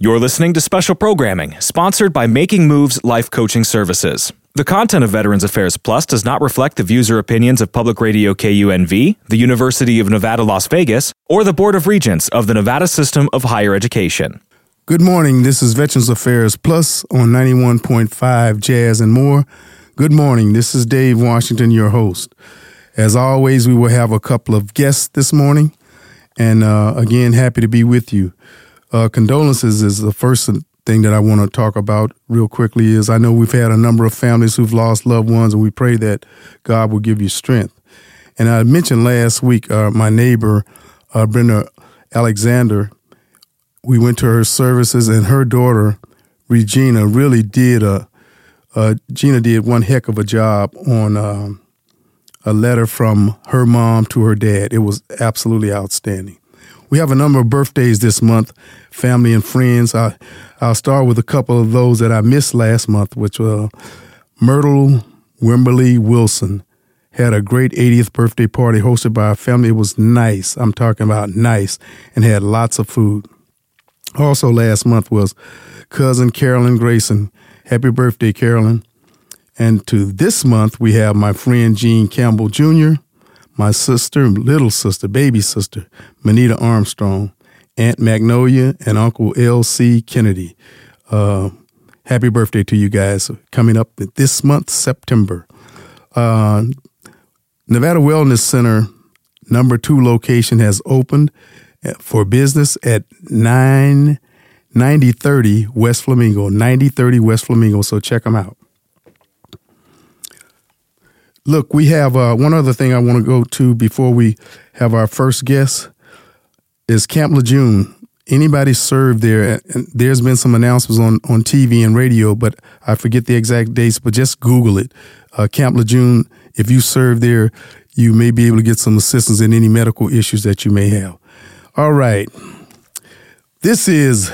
You're listening to special programming sponsored by Making Moves Life Coaching Services. The content of Veterans Affairs Plus does not reflect the views or opinions of Public Radio KUNV, the University of Nevada, Las Vegas, or the Board of Regents of the Nevada System of Higher Education. Good morning. This is Veterans Affairs Plus on 91.5 Jazz and more. Good morning. This is Dave Washington, your host. As always, we will have a couple of guests this morning. And uh, again, happy to be with you. Uh, condolences is the first thing that I want to talk about real quickly is I know we've had a number of families who've lost loved ones, and we pray that God will give you strength. And I mentioned last week uh, my neighbor, uh, Brenda Alexander. We went to her services, and her daughter, Regina, really did a. Uh, Gina did one heck of a job on um, a letter from her mom to her dad. It was absolutely outstanding. We have a number of birthdays this month, family and friends. I, I'll start with a couple of those that I missed last month, which were Myrtle Wimberly Wilson had a great 80th birthday party hosted by our family. It was nice. I'm talking about nice and had lots of food. Also, last month was cousin Carolyn Grayson. Happy birthday, Carolyn. And to this month, we have my friend Gene Campbell Jr., my sister, little sister, baby sister, Manita Armstrong, Aunt Magnolia, and Uncle L.C. Kennedy. Uh, happy birthday to you guys coming up this month, September. Uh, Nevada Wellness Center, number two location, has opened for business at 9 9030 West Flamingo, 9030 West Flamingo. So check them out. Look, we have uh, one other thing I want to go to before we have our first guest is Camp Lejeune. Anybody served there? And there's been some announcements on, on TV and radio, but I forget the exact dates. But just Google it. Uh, Camp Lejeune. If you serve there, you may be able to get some assistance in any medical issues that you may have. All right. This is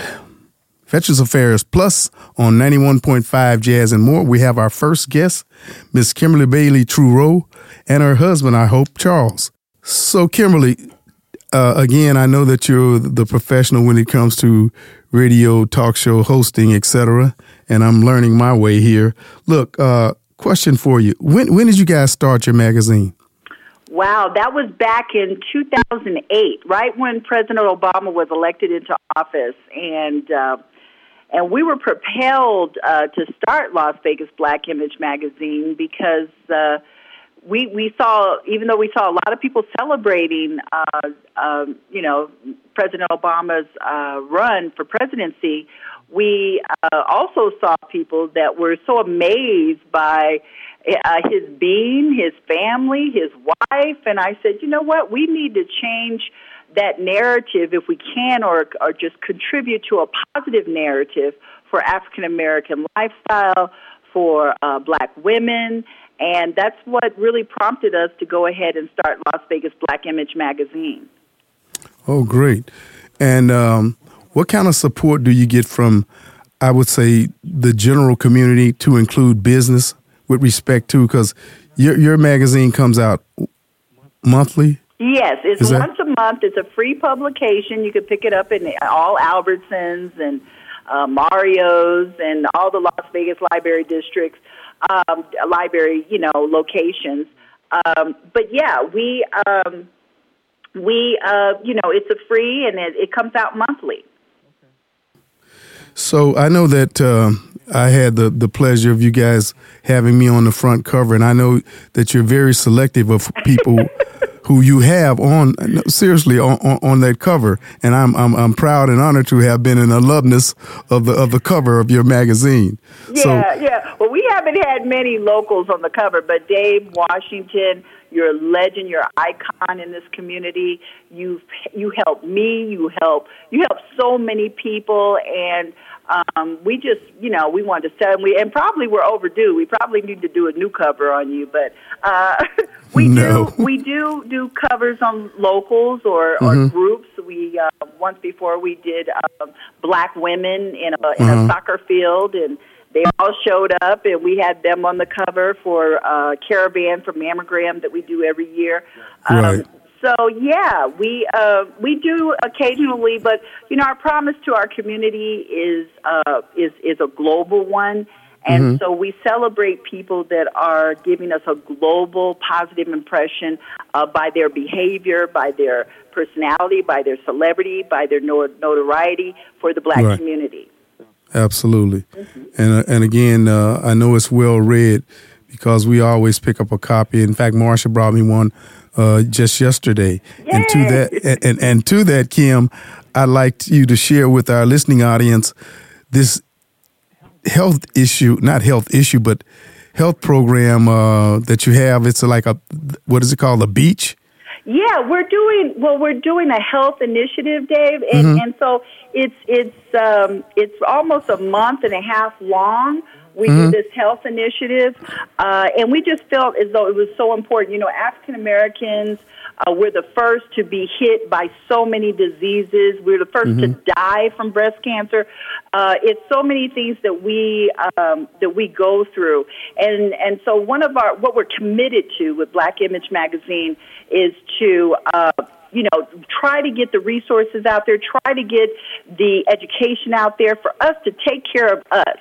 Veterans Affairs Plus on 91.5 Jazz and More. We have our first guest, Miss Kimberly Bailey Trotter, and her husband, I hope, Charles. So, Kimberly, uh, again, I know that you're the professional when it comes to radio, talk show hosting, etc., and I'm learning my way here. Look, uh, question for you: When when did you guys start your magazine? Wow, that was back in 2008, right when President Obama was elected into office, and uh, and we were propelled uh, to start Las Vegas Black Image magazine because uh, we we saw even though we saw a lot of people celebrating, uh, um, you know, President Obama's uh, run for presidency, we uh, also saw people that were so amazed by uh, his being, his family, his wife, and I said, you know what, we need to change that narrative, if we can, or, or just contribute to a positive narrative for African American lifestyle, for uh, black women, and that's what really prompted us to go ahead and start Las Vegas Black Image Magazine. Oh, great. And um, what kind of support do you get from, I would say, the general community to include business with respect to, because your, your magazine comes out monthly? Yes, it's Is once that? a month. It's a free publication. You can pick it up in all Albertsons and uh, Mario's and all the Las Vegas library districts, um, library, you know, locations. Um, but yeah, we um, we uh, you know it's a free and it, it comes out monthly. So I know that uh, I had the, the pleasure of you guys having me on the front cover, and I know that you're very selective of people who you have on seriously on, on, on, that cover, and I'm, I'm I'm proud and honored to have been an alumnus of the of the cover of your magazine. Yeah, so, yeah. Well, we haven't had many locals on the cover, but Dave Washington, you're a legend, you're icon in this community. You've you helped me, you help you help so many people, and um, we just, you know, we wanted to sell, and we and probably we're overdue. We probably need to do a new cover on you, but uh, we no. do we do do covers on locals or, mm-hmm. or groups. We uh, once before we did uh, black women in a in uh-huh. a soccer field, and they all showed up, and we had them on the cover for uh, Caravan for Mammogram that we do every year. Um, right. So yeah, we uh, we do occasionally, but you know, our promise to our community is uh, is is a global one, and mm-hmm. so we celebrate people that are giving us a global positive impression uh, by their behavior, by their personality, by their celebrity, by their notoriety for the black right. community. Absolutely, mm-hmm. and uh, and again, uh, I know it's well read because we always pick up a copy. In fact, Marsha brought me one uh, just yesterday, Yay! and to that, and, and to that, Kim, I'd like you to share with our listening audience this health issue, not health issue, but health program uh, that you have. It's like a what is it called? A beach. Yeah, we're doing well. We're doing a health initiative, Dave, and, mm-hmm. and so it's it's um, it's almost a month and a half long. We mm-hmm. do this health initiative, uh, and we just felt as though it was so important. You know, African Americans uh, we're the first to be hit by so many diseases. We're the 1st mm-hmm. to die from breast cancer. Uh, it's so many things that we um, that we go through, and and so one of our what we're committed to with Black Image Magazine is to. Uh, you know, try to get the resources out there, try to get the education out there for us to take care of us,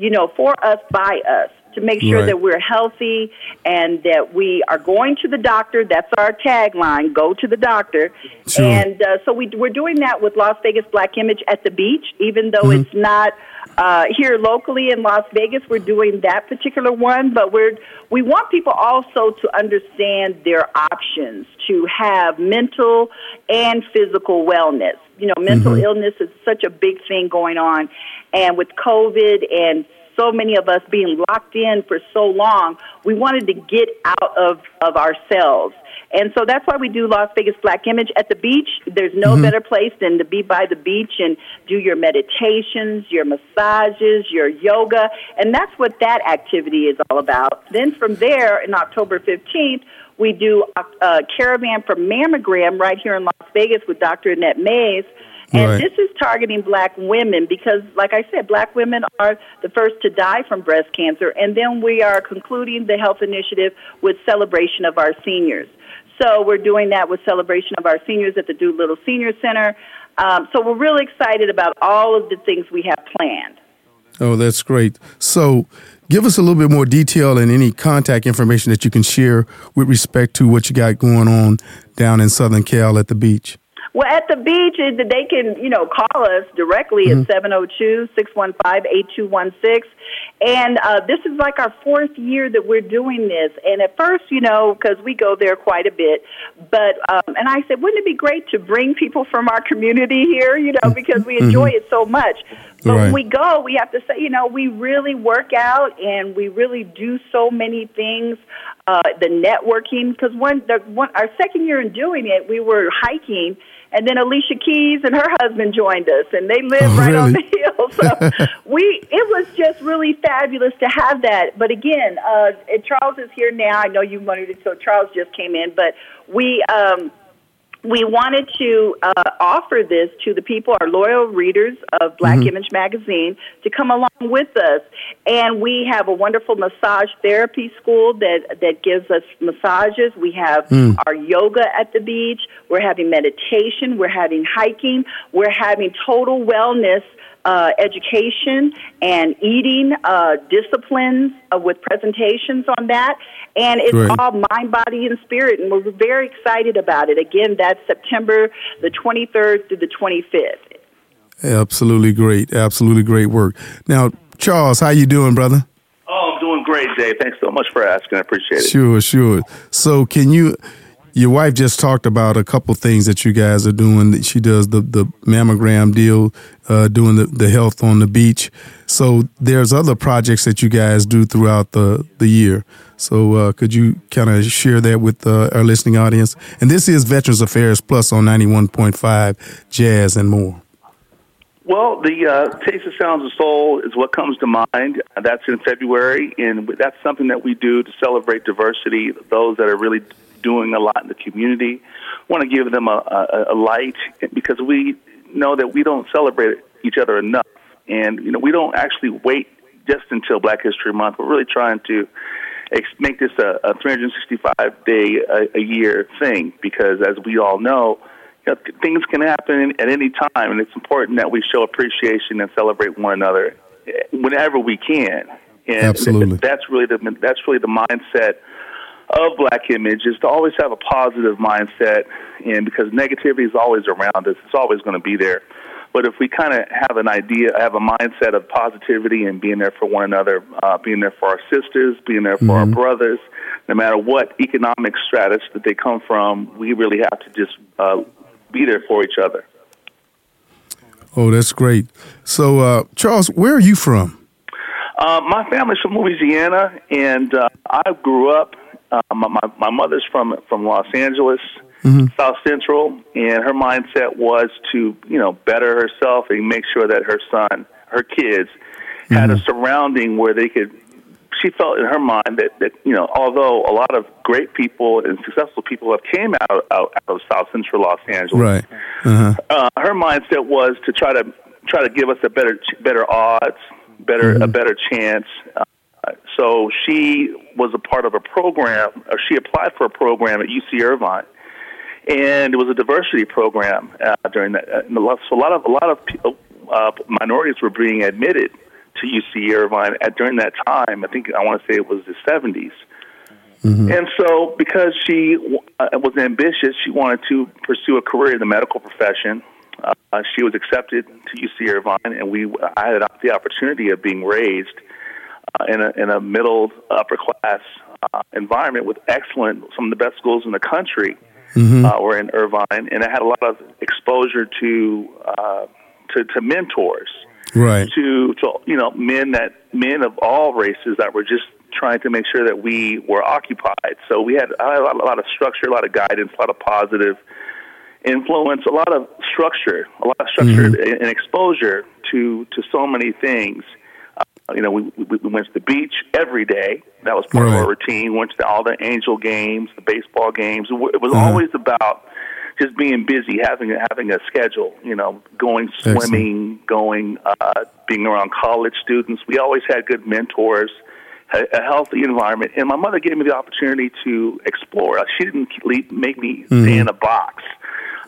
you know, for us, by us to make sure right. that we're healthy and that we are going to the doctor. That's our tagline: "Go to the doctor." Sure. And uh, so we, we're doing that with Las Vegas Black Image at the beach, even though mm-hmm. it's not uh, here locally in Las Vegas. We're doing that particular one, but we're we want people also to understand their options to have mental and physical wellness. You know, mental mm-hmm. illness is such a big thing going on, and with COVID and so many of us being locked in for so long, we wanted to get out of, of ourselves. And so that's why we do Las Vegas Black Image at the beach. There's no mm-hmm. better place than to be by the beach and do your meditations, your massages, your yoga. And that's what that activity is all about. Then from there, in October 15th, we do a, caravan for mammogram right here in Las Vegas with Dr. Annette Mays and right. this is targeting black women because, like I said, black women are the first to die from breast cancer. And then we are concluding the health initiative with celebration of our seniors. So we're doing that with celebration of our seniors at the Doolittle Senior Center. Um, so we're really excited about all of the things we have planned. Oh, that's great. So give us a little bit more detail and any contact information that you can share with respect to what you got going on down in Southern Cal at the beach. Well, at the beach, they can, you know, call us directly mm-hmm. at 702 615 8216. And uh, this is like our fourth year that we're doing this. And at first, you know, because we go there quite a bit, but, um, and I said, wouldn't it be great to bring people from our community here, you know, because we enjoy mm-hmm. it so much. But right. when we go, we have to say, you know, we really work out and we really do so many things. Uh, the networking, because one, the one, our second year in doing it, we were hiking and then Alicia Keys and her husband joined us, and they live oh, right really? on the hill. So we, it was just really fabulous to have that. But again, uh, Charles is here now. I know you wanted to, so Charles just came in, but we. Um, we wanted to uh, offer this to the people, our loyal readers of Black mm-hmm. Image Magazine, to come along with us. And we have a wonderful massage therapy school that, that gives us massages. We have mm. our yoga at the beach. We're having meditation. We're having hiking. We're having total wellness uh, education and eating uh, disciplines uh, with presentations on that. And it's right. all mind, body, and spirit. And we're very excited about it. Again, that's September the 23rd through the 25th. Absolutely great. Absolutely great work. Now, Charles, how you doing, brother? Oh, I'm doing great, Dave. Thanks so much for asking. I appreciate it. Sure, sure. So, can you your wife just talked about a couple things that you guys are doing. She does the, the mammogram deal, uh, doing the, the health on the beach. So there's other projects that you guys do throughout the, the year. So uh, could you kind of share that with uh, our listening audience? And this is Veterans Affairs Plus on 91.5 Jazz and more. Well, the uh, Taste of Sounds of Soul is what comes to mind. That's in February, and that's something that we do to celebrate diversity, those that are really doing a lot in the community. Want to give them a, a, a light because we know that we don't celebrate each other enough, and you know we don't actually wait just until Black History Month. We're really trying to make this a, a 365 day a, a year thing because, as we all know, you know, things can happen at any time, and it's important that we show appreciation and celebrate one another eh, whenever we can. And Absolutely, that's really the that's really the mindset of Black Image is to always have a positive mindset, and because negativity is always around us, it's always going to be there. But if we kind of have an idea, have a mindset of positivity and being there for one another, uh, being there for our sisters, being there for mm-hmm. our brothers, no matter what economic stratus that they come from, we really have to just uh, be there for each other. Oh, that's great. So, uh, Charles, where are you from? Uh, my family's from Louisiana, and uh, I grew up. Uh, my, my, my mother's from from Los Angeles, mm-hmm. South Central, and her mindset was to you know better herself and make sure that her son, her kids, mm-hmm. had a mm-hmm. surrounding where they could. She felt in her mind that that you know although a lot of great people and successful people have came out out, out of South Central Los Angeles, right? Uh-huh. Uh, her mindset was to try to try to give us a better better odds, better mm-hmm. a better chance. Uh, so she was a part of a program, or she applied for a program at UC Irvine and it was a diversity program uh, during that. Uh, so a lot of a lot of people, uh, minorities were being admitted to UC Irvine at during that time. I think I want to say it was the 70s. Mm-hmm. And so, because she uh, was ambitious, she wanted to pursue a career in the medical profession. Uh, she was accepted to UC Irvine, and we I had the opportunity of being raised uh, in a in a middle upper class uh, environment with excellent some of the best schools in the country mm-hmm. uh, or in Irvine, and I had a lot of exposure to uh, to, to mentors, right? To to you know men that men of all races that were just trying to make sure that we were occupied. So we had, had a, lot, a lot of structure, a lot of guidance, a lot of positive influence, a lot of structure, a lot of structure mm-hmm. and exposure to to so many things. Uh, you know, we, we, we went to the beach every day. That was part right. of our routine. Went to all the Angel games, the baseball games. It was uh-huh. always about just being busy, having having a schedule. You know, going swimming, Excellent. going uh, being around college students. We always had good mentors, a, a healthy environment, and my mother gave me the opportunity to explore. She didn't make me mm-hmm. stay in a box.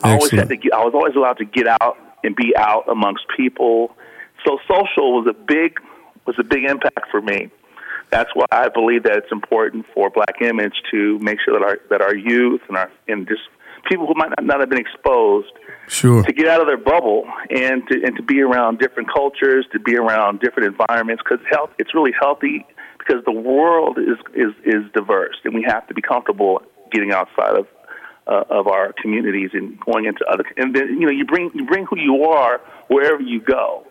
I always had to. Get, I was always allowed to get out and be out amongst people. So social was a big was a big impact for me. That's why I believe that it's important for Black Image to make sure that our that our youth and our and just people who might not have been exposed sure. to get out of their bubble and to and to be around different cultures, to be around different environments because health it's really healthy because the world is is is diverse and we have to be comfortable getting outside of uh, of our communities and going into other and then you know you bring you bring who you are wherever you go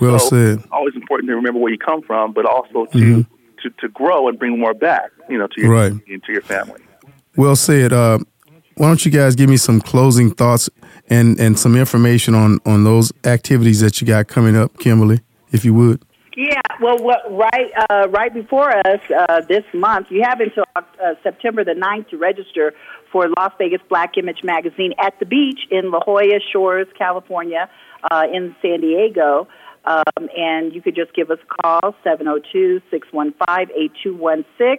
well so said. Always important to remember where you come from, but also to mm-hmm. to, to grow and bring more back, you know, to your right. to your family. Well said. Uh, why don't you guys give me some closing thoughts and, and some information on, on those activities that you got coming up, Kimberly, if you would? Yeah, well, what, right uh, right before us uh, this month, you have until uh, September the 9th to register for Las Vegas Black Image Magazine at the beach in La Jolla Shores, California, uh, in San Diego. Um, and you could just give us a call, 702 615 8216.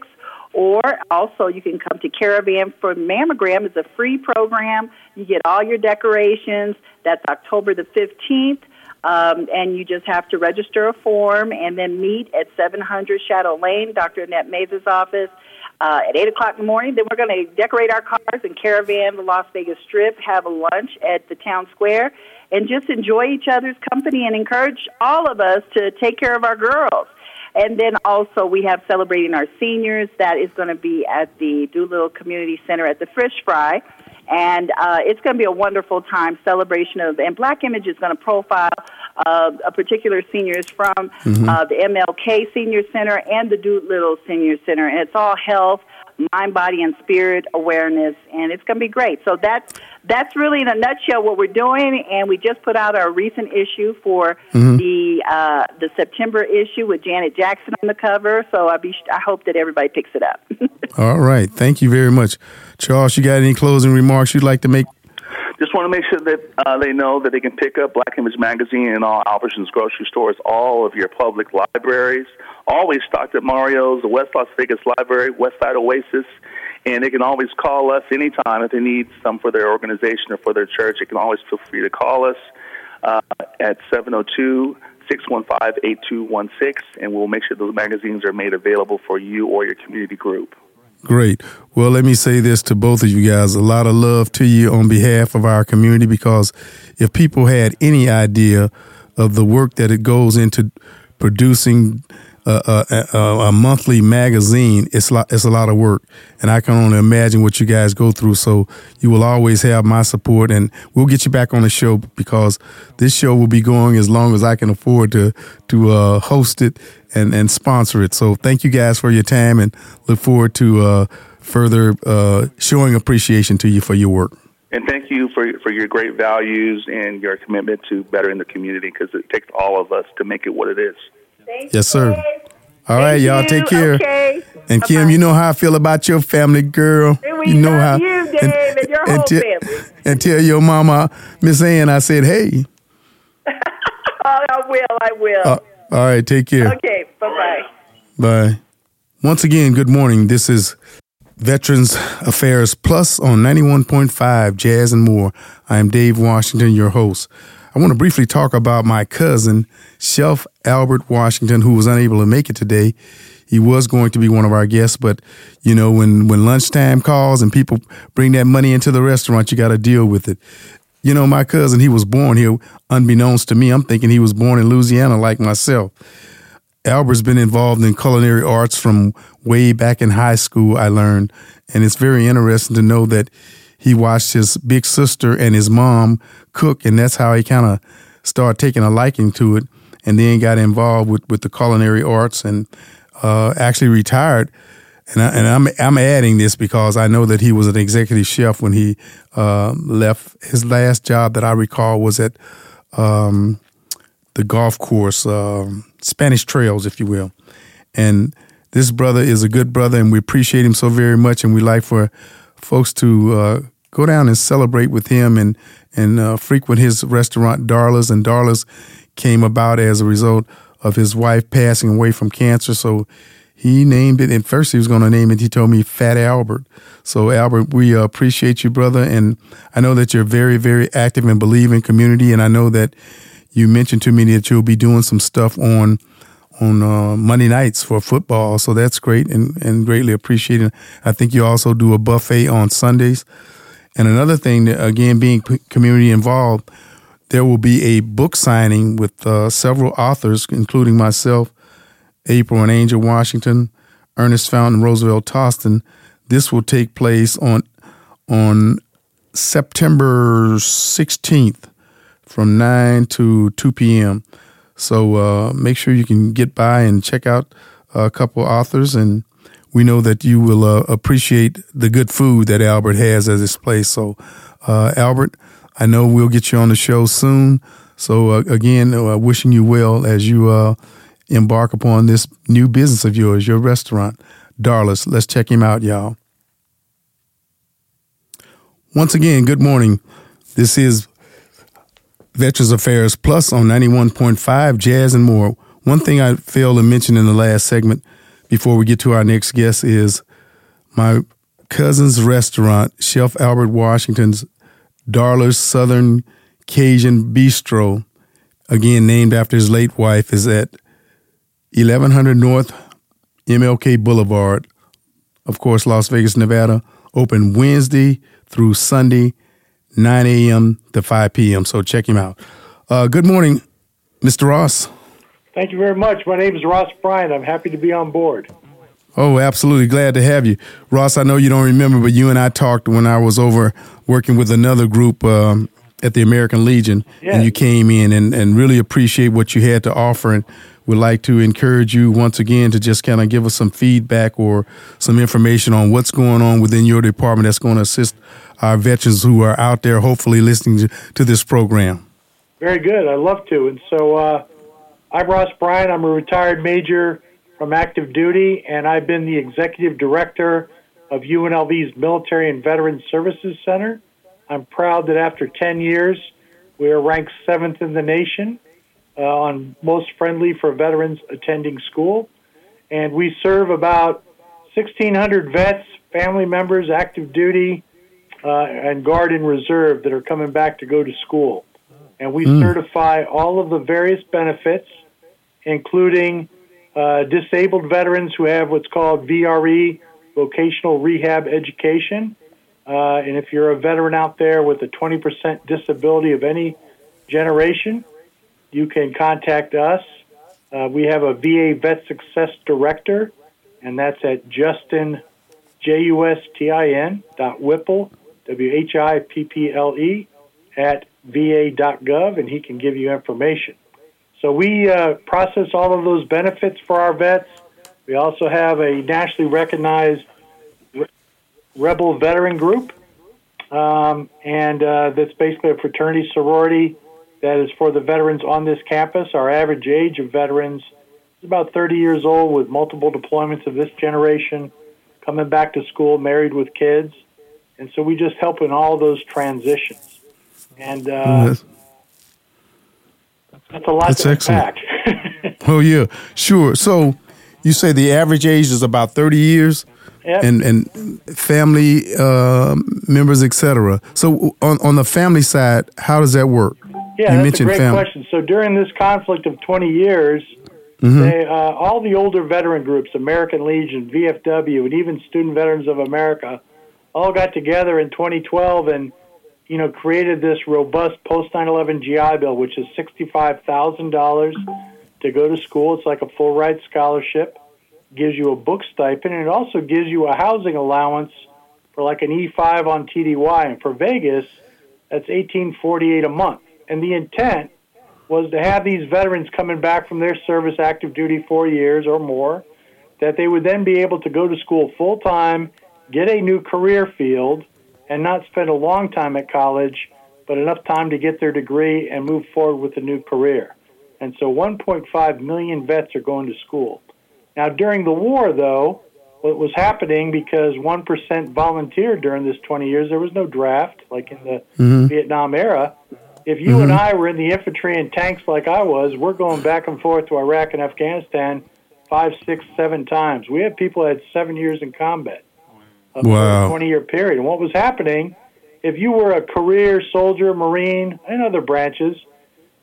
Or also, you can come to Caravan for Mammogram. It's a free program. You get all your decorations. That's October the 15th. Um, and you just have to register a form and then meet at 700 Shadow Lane, Dr. Annette Mays' office. Uh, at 8 o'clock in the morning. Then we're going to decorate our cars and caravan the Las Vegas Strip, have a lunch at the town square, and just enjoy each other's company and encourage all of us to take care of our girls. And then also we have celebrating our seniors. That is going to be at the Doolittle Community Center at the Fish Fry. And uh, it's going to be a wonderful time celebration of, and Black Image is going to profile uh, a particular seniors from mm-hmm. uh, the MLK Senior Center and the Doolittle Senior Center. And it's all health, mind, body, and spirit awareness, and it's going to be great. So that's that's really in a nutshell what we're doing. And we just put out our recent issue for mm-hmm. the uh, the September issue with Janet Jackson on the cover. So I be I hope that everybody picks it up. All right, thank you very much, Charles. You got any closing remarks you'd like to make? just want to make sure that uh, they know that they can pick up Black Image Magazine in all Albertsons grocery stores, all of your public libraries, always stocked at Mario's, the West Las Vegas Library, Westside Oasis, and they can always call us anytime if they need some for their organization or for their church. They can always feel free to call us uh, at 702 615 8216, and we'll make sure those magazines are made available for you or your community group. Great. Well, let me say this to both of you guys. A lot of love to you on behalf of our community because if people had any idea of the work that it goes into producing a, a, a, monthly magazine, it's lot, it's a lot of work. And I can only imagine what you guys go through. So you will always have my support and we'll get you back on the show because this show will be going as long as I can afford to, to, uh, host it and, and sponsor it. So thank you guys for your time and look forward to, uh, further, uh, showing appreciation to you for your work. And thank you for for your great values and your commitment to bettering the community because it takes all of us to make it what it is. Thank yes, sir. All right, y'all take care. Okay. And Kim, Bye-bye. you know how I feel about your family, girl. And you know how. you, Dave, and, your whole te- family. and tell your mama, Miss Ann, I said, hey. Oh, I will. I will. Uh, all right, take care. okay. Bye bye. Bye. Once again, good morning. This is Veterans Affairs Plus on 91.5 Jazz and More. I am Dave Washington, your host. I want to briefly talk about my cousin, Chef Albert Washington, who was unable to make it today. He was going to be one of our guests, but you know, when, when lunchtime calls and people bring that money into the restaurant, you got to deal with it. You know, my cousin, he was born here, unbeknownst to me. I'm thinking he was born in Louisiana like myself. Albert's been involved in culinary arts from way back in high school, I learned. And it's very interesting to know that he watched his big sister and his mom cook, and that's how he kind of started taking a liking to it. And then got involved with, with the culinary arts and uh, actually retired. And, I, and I'm I'm adding this because I know that he was an executive chef when he uh, left. His last job that I recall was at um, the golf course, um, Spanish Trails, if you will. And this brother is a good brother, and we appreciate him so very much. And we like for folks to uh, go down and celebrate with him and and uh, frequent his restaurant, Darla's. And Darla's came about as a result of his wife passing away from cancer. So he named it. And first, he was going to name it. He told me Fat Albert. So Albert, we appreciate you, brother, and I know that you're very, very active and believe in community. And I know that you mentioned to me that you'll be doing some stuff on on uh, Monday nights for football. So that's great and, and greatly appreciated. I think you also do a buffet on Sundays. And another thing, that, again, being community involved, there will be a book signing with uh, several authors, including myself, April and Angel Washington, Ernest Fountain, Roosevelt Toston. This will take place on on September 16th from 9 to 2 p.m. So uh, make sure you can get by and check out a couple authors, and we know that you will uh, appreciate the good food that Albert has at this place. So, uh, Albert, I know we'll get you on the show soon. So uh, again, uh, wishing you well as you uh, embark upon this new business of yours, your restaurant, Darla's. Let's check him out, y'all. Once again, good morning. This is Veterans Affairs Plus on 91.5 Jazz and More. One thing I failed to mention in the last segment before we get to our next guest is my cousin's restaurant, Chef Albert Washington's Darla's Southern Cajun Bistro, again named after his late wife, is at 1100 North MLK Boulevard, of course, Las Vegas, Nevada. Open Wednesday through Sunday, 9 a.m. to 5 p.m. So check him out. Uh, good morning, Mr. Ross. Thank you very much. My name is Ross Bryant. I'm happy to be on board. Oh, absolutely. Glad to have you. Ross, I know you don't remember, but you and I talked when I was over working with another group um, at the American Legion, Yes. and you came in and, and really appreciate what you had to offer. And would like to encourage you once again to just kind of give us some feedback or some information on what's going on within your department that's going to assist our veterans who are out there, hopefully listening to, to this program. Very good. I'd love to. And so uh, I'm Ross Bryant. I'm a retired major from active duty, and I've been the executive director of UNLV's Military and Veterans Services Center. I'm proud that after 10 years, we are ranked seventh in the nation uh, on most friendly for veterans attending school. And we serve about 1,600 vets, family members, active duty, uh, and Guard and Reserve that are coming back to go to school. And we mm. certify all of the various benefits, including uh, disabled veterans who have what's called VRE, vocational rehab education. Uh, and if you're a veteran out there with a 20% disability of any generation, you can contact us. Uh, we have a VA Vet Success Director, and that's at Justin, J U S T I N, dot Whipple, W H I P P L E, at va.gov, and he can give you information. So we uh, process all of those benefits for our vets. We also have a nationally recognized re- Rebel Veteran Group, um, and uh, that's basically a fraternity sorority that is for the veterans on this campus. Our average age of veterans is about 30 years old with multiple deployments of this generation, coming back to school, married with kids. And so we just help in all those transitions. And uh, yes. that's a lot that's to excellent. oh, yeah, sure. So you say the average age is about 30 years? Yep. and and family uh, members, etc. So on on the family side, how does that work? Yeah, you that's a great family. question. So during this conflict of 20 years, mm-hmm. they, uh, all the older veteran groups, American Legion, VFW, and even Student Veterans of America, all got together in 2012 and you know created this robust post 9/11 GI Bill, which is $65,000 to go to school. It's like a full ride scholarship. Gives you a book stipend, and it also gives you a housing allowance for like an E5 on TDY. And for Vegas, that's 1848 a month. And the intent was to have these veterans coming back from their service active duty four years or more, that they would then be able to go to school full time, get a new career field, and not spend a long time at college, but enough time to get their degree and move forward with a new career. And so 1.5 million vets are going to school. Now, during the war, though, what was happening because 1% volunteered during this 20 years, there was no draft like in the mm-hmm. Vietnam era. If you mm-hmm. and I were in the infantry and tanks like I was, we're going back and forth to Iraq and Afghanistan five, six, seven times. We had people that had seven years in combat, a wow. 20 year period. And what was happening, if you were a career soldier, Marine, and other branches,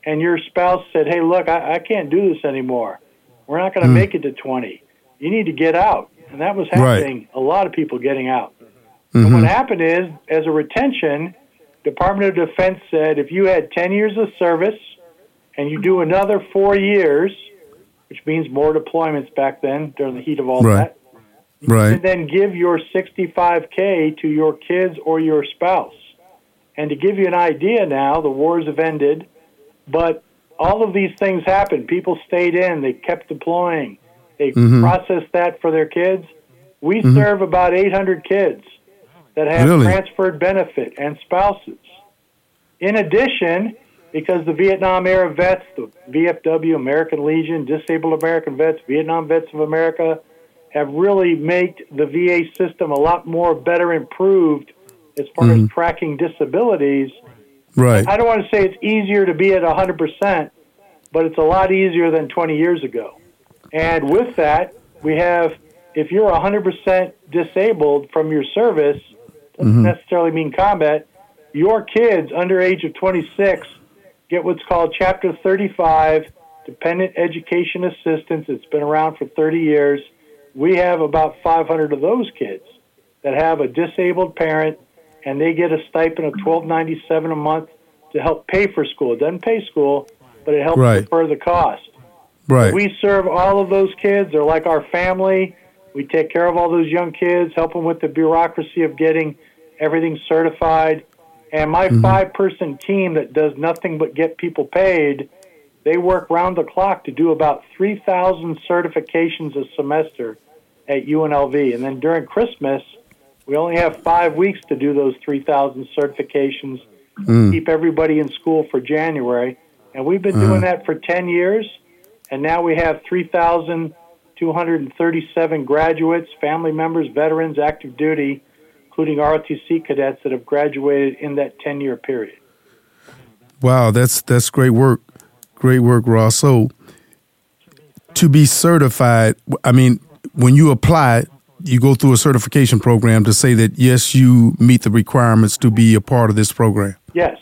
and your spouse said, hey, look, I, I can't do this anymore, we're not going to mm. make it to 20. You need to get out. And that was happening, right. a lot of people getting out. Mm-hmm. And what happened is, as a retention, Department of Defense said if you had 10 years of service and you do another four years, which means more deployments back then during the heat of all right. that, right. and then give your 65K to your kids or your spouse. And to give you an idea now, the wars have ended, but all of these things happened. People stayed in, they kept deploying, they mm-hmm. processed that for their kids. We mm-hmm. serve about 800 kids that have really? transferred benefit and spouses. In addition, because the Vietnam era vets, the VFW, American Legion, Disabled American Vets, Vietnam Vets of America, have really made the VA system a lot more better improved as far mm-hmm. as tracking disabilities. Right. I don't want to say it's easier to be at 100%, but it's a lot easier than 20 years ago. And with that, we have, if you're 100% disabled from your service, doesn't mm-hmm. necessarily mean combat. Your kids under age of 26 get what's called Chapter 35 Dependent Education Assistance. It's been around for 30 years. We have about 500 of those kids that have a disabled parent, and they get a stipend of 12.97 a month to help pay for school. It doesn't pay school, but it helps right. defer the cost. Right. We serve all of those kids. They're like our family. We take care of all those young kids, help them with the bureaucracy of getting everything certified. And my mm-hmm. five person team that does nothing but get people paid, they work round the clock to do about 3,000 certifications a semester at UNLV. And then during Christmas, we only have five weeks to do those 3,000 certifications, mm. keep everybody in school for January. And we've been uh-huh. doing that for 10 years. And now we have 3,237 graduates, family members, veterans, active duty, including ROTC cadets that have graduated in that 10 year period. Wow, that's that's great work. Great work, Ross. So to be certified, I mean, when you apply, you go through a certification program to say that yes, you meet the requirements to be a part of this program. Yes.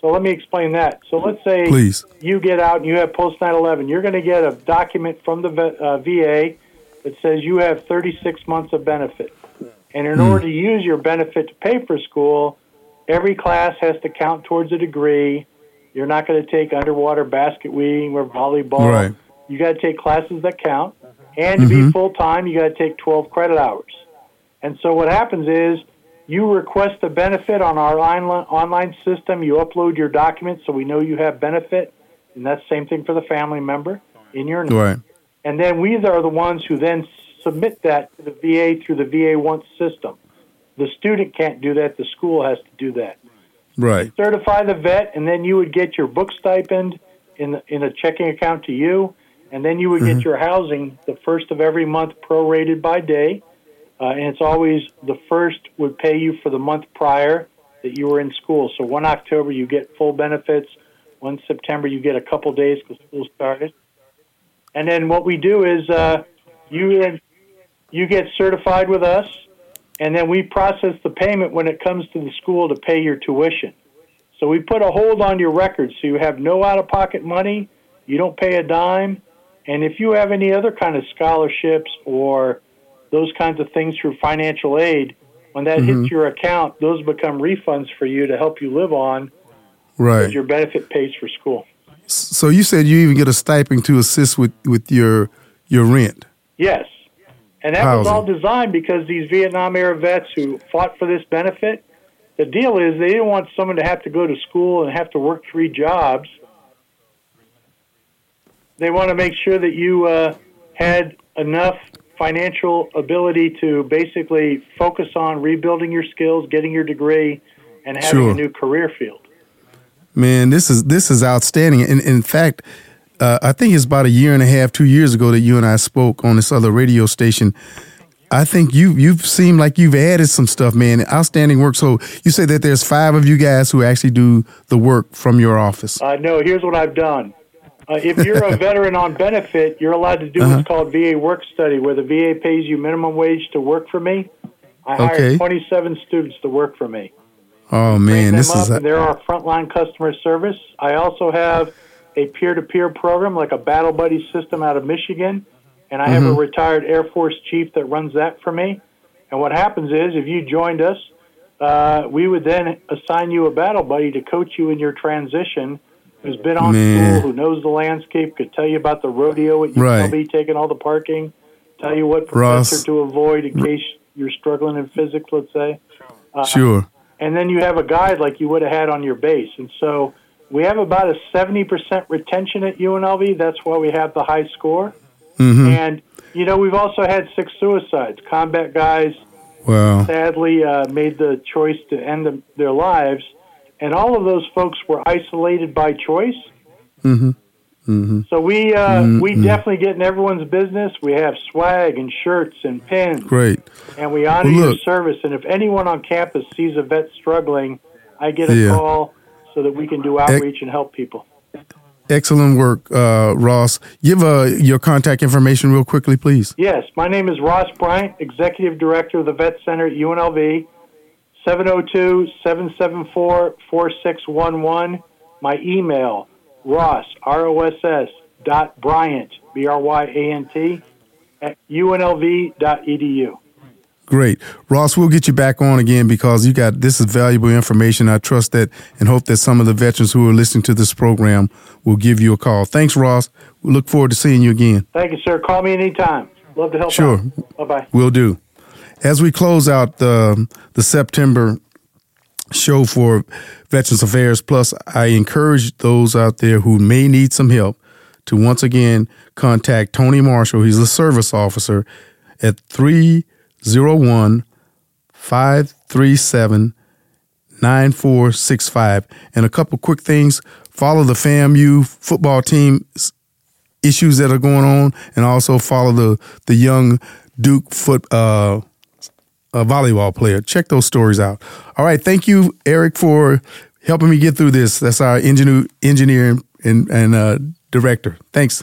So let me explain that. So let's say Please. you get out and you have post 9/11. You're going to get a document from the uh, VA that says you have 36 months of benefit. And in mm. order to use your benefit to pay for school, every class has to count towards a degree. You're not going to take underwater basket weaving or volleyball. Right. You got to take classes that count. And to mm-hmm. be full time, you got to take 12 credit hours. And so what happens is you request the benefit on our online system. You upload your documents so we know you have benefit, and that's the same thing for the family member in your name. Right. And then we are the ones who then submit that to the VA through the VA Once system. The student can't do that; the school has to do that. Right. Certify the vet, and then you would get your book stipend in the, in a checking account to you, and then you would mm-hmm. get your housing the first of every month prorated by day uh, and it's always the first would pay you for the month prior that you were in school. So one October you get full benefits. One September you get a couple days because school started. And then what we do is uh, you you get certified with us, and then we process the payment when it comes to the school to pay your tuition. So we put a hold on your record so you have no out of pocket money. You don't pay a dime. And if you have any other kind of scholarships or those kinds of things through financial aid, when that mm-hmm. hits your account, those become refunds for you to help you live on. Right. Your benefit pays for school. So you said you even get a stipend to assist with, with your your rent. Yes. And that Housing. was all designed because these Vietnam era vets who fought for this benefit, the deal is they didn't want someone to have to go to school and have to work three jobs. They want to make sure that you uh, had enough financial ability to basically focus on rebuilding your skills, getting your degree, and having sure. a new career field. Man, this is this is outstanding. And in fact, uh, I think it's about a year and a half, two years ago that you and I spoke on this other radio station. I think you you've seemed like you've added some stuff, man. Outstanding work. So you say that there's five of you guys who actually do the work from your office. Uh, no, here's what I've done. Uh, if you're a veteran on benefit, you're allowed to do uh-huh. what's called VA work study, where the VA pays you minimum wage to work for me. I okay. hired 27 students to work for me. Oh man, this is a- they're our frontline customer service. I also have a peer-to-peer program like a Battle Buddy system out of Michigan, and I mm-hmm. have a mm-hmm. retired Air Force chief that runs that for me. And what happens is, if you joined us, uh, we would then assign you a Battle Buddy to coach you in your transition who's been on Man. school, who knows the landscape, could tell you about the rodeo at UNLV, right. taking all the parking, tell you what professor Ross. to avoid in case you're struggling in physics, let's say. Uh, sure. And then you have a guide like you would have had on your base. And so we have about a 70% retention at UNLV. That's why we have the high score. Mm-hmm. And, you know, we've also had six suicides. Combat guys wow. sadly uh, made the choice to end them, their lives and all of those folks were isolated by choice. Mm-hmm. Mm-hmm. So we uh, mm-hmm. we definitely get in everyone's business. We have swag and shirts and pins. Great. And we honor well, your service. And if anyone on campus sees a vet struggling, I get a yeah. call so that we can do outreach and help people. Excellent work, uh, Ross. Give uh, your contact information real quickly, please. Yes, my name is Ross Bryant, Executive Director of the Vet Center at UNLV. 702 774 4611. My email, ross, R O S S, dot Bryant, B R Y A N T, at unlv.edu. Great. Ross, we'll get you back on again because you got this is valuable information. I trust that and hope that some of the veterans who are listening to this program will give you a call. Thanks, Ross. We look forward to seeing you again. Thank you, sir. Call me anytime. Love to help sure. Bye bye. We'll do. As we close out the the September show for Veterans Affairs Plus, I encourage those out there who may need some help to once again contact Tony Marshall. He's a service officer at 301 537 9465. And a couple quick things follow the FAMU football team issues that are going on, and also follow the, the young Duke foot. Uh, a volleyball player. Check those stories out. All right. Thank you, Eric, for helping me get through this. That's our engineer, engineer and, and uh, director. Thanks.